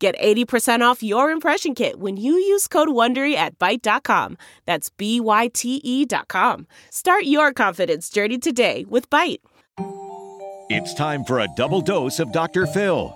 Get 80% off your impression kit when you use code WONDERY at Byte.com. That's B-Y-T-E dot com. Start your confidence journey today with Byte. It's time for a double dose of Dr. Phil.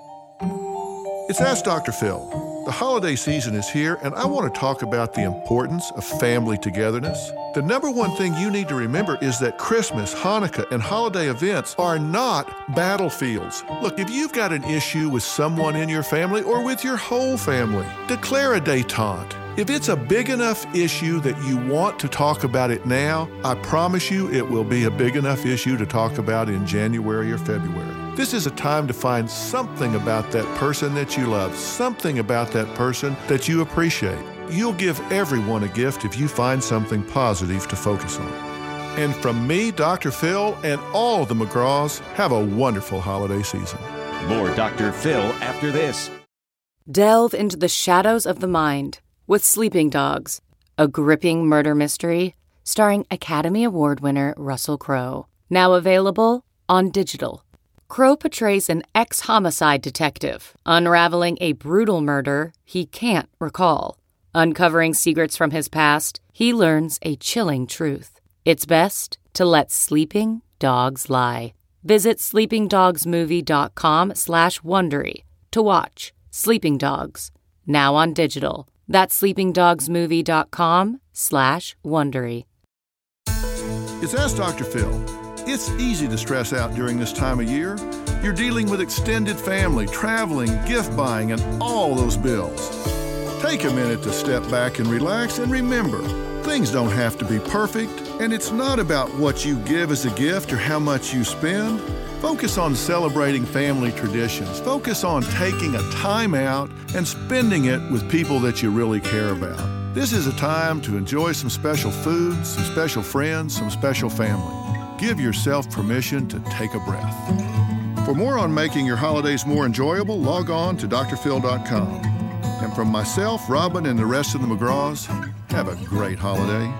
It's Ask Dr. Phil. The holiday season is here, and I want to talk about the importance of family togetherness. The number one thing you need to remember is that Christmas, Hanukkah, and holiday events are not battlefields. Look, if you've got an issue with someone in your family or with your whole family, declare a detente. If it's a big enough issue that you want to talk about it now, I promise you it will be a big enough issue to talk about in January or February. This is a time to find something about that person that you love, something about that person that you appreciate. You'll give everyone a gift if you find something positive to focus on. And from me, Dr. Phil, and all the McGraws, have a wonderful holiday season. More Dr. Phil after this. Delve into the shadows of the mind with Sleeping Dogs, a gripping murder mystery starring Academy Award winner Russell Crowe. Now available on digital. Crowe portrays an ex homicide detective, unraveling a brutal murder he can't recall. Uncovering secrets from his past, he learns a chilling truth. It's best to let sleeping dogs lie. Visit sleepingdogsmovie.com slash Wondery to watch Sleeping Dogs, now on digital. That's sleepingdogsmovie.com slash Wondery. It's Ask Dr. Phil. It's easy to stress out during this time of year. You're dealing with extended family, traveling, gift buying, and all those bills. Take a minute to step back and relax and remember things don't have to be perfect, and it's not about what you give as a gift or how much you spend. Focus on celebrating family traditions. Focus on taking a time out and spending it with people that you really care about. This is a time to enjoy some special food, some special friends, some special family. Give yourself permission to take a breath. For more on making your holidays more enjoyable, log on to drphil.com. And from myself, Robin, and the rest of the McGraws, have a great holiday.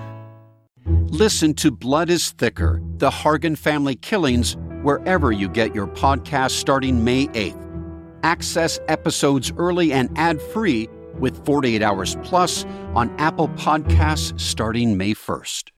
Listen to Blood is Thicker The Hargan Family Killings wherever you get your podcast starting May 8th. Access episodes early and ad free with 48 Hours Plus on Apple Podcasts starting May 1st.